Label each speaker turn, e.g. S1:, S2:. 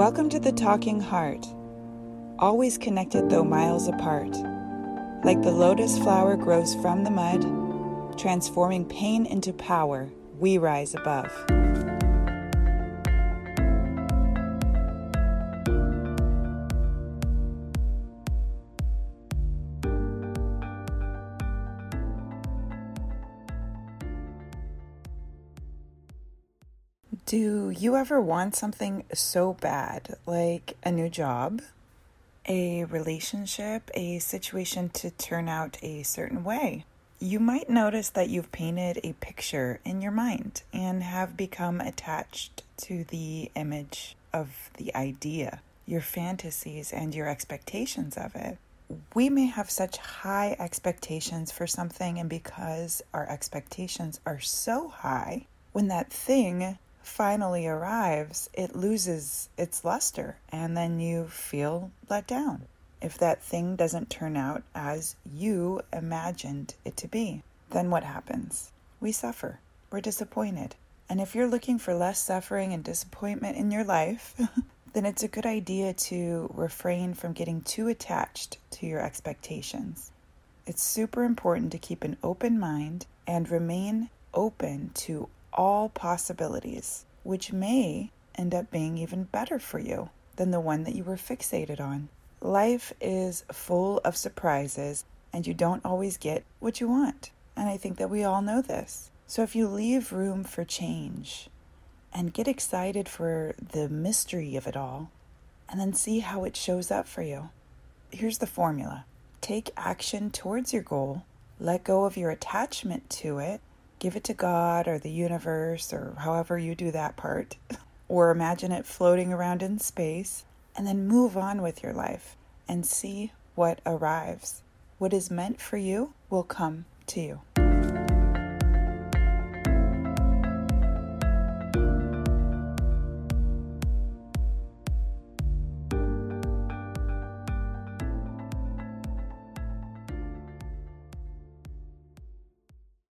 S1: Welcome to the Talking Heart, always connected though miles apart. Like the lotus flower grows from the mud, transforming pain into power, we rise above. Do you ever want something so bad, like a new job, a relationship, a situation to turn out a certain way? You might notice that you've painted a picture in your mind and have become attached to the image of the idea, your fantasies, and your expectations of it. We may have such high expectations for something, and because our expectations are so high, when that thing finally arrives, it loses its luster and then you feel let down if that thing doesn't turn out as you imagined it to be. Then what happens? We suffer. We're disappointed. And if you're looking for less suffering and disappointment in your life, then it's a good idea to refrain from getting too attached to your expectations. It's super important to keep an open mind and remain open to all possibilities, which may end up being even better for you than the one that you were fixated on. Life is full of surprises, and you don't always get what you want. And I think that we all know this. So if you leave room for change and get excited for the mystery of it all, and then see how it shows up for you, here's the formula take action towards your goal, let go of your attachment to it, give it to God or the universe or however you do that part, or imagine it floating around in space, and then move on with your life and see what arrives. What is meant for you will come to you.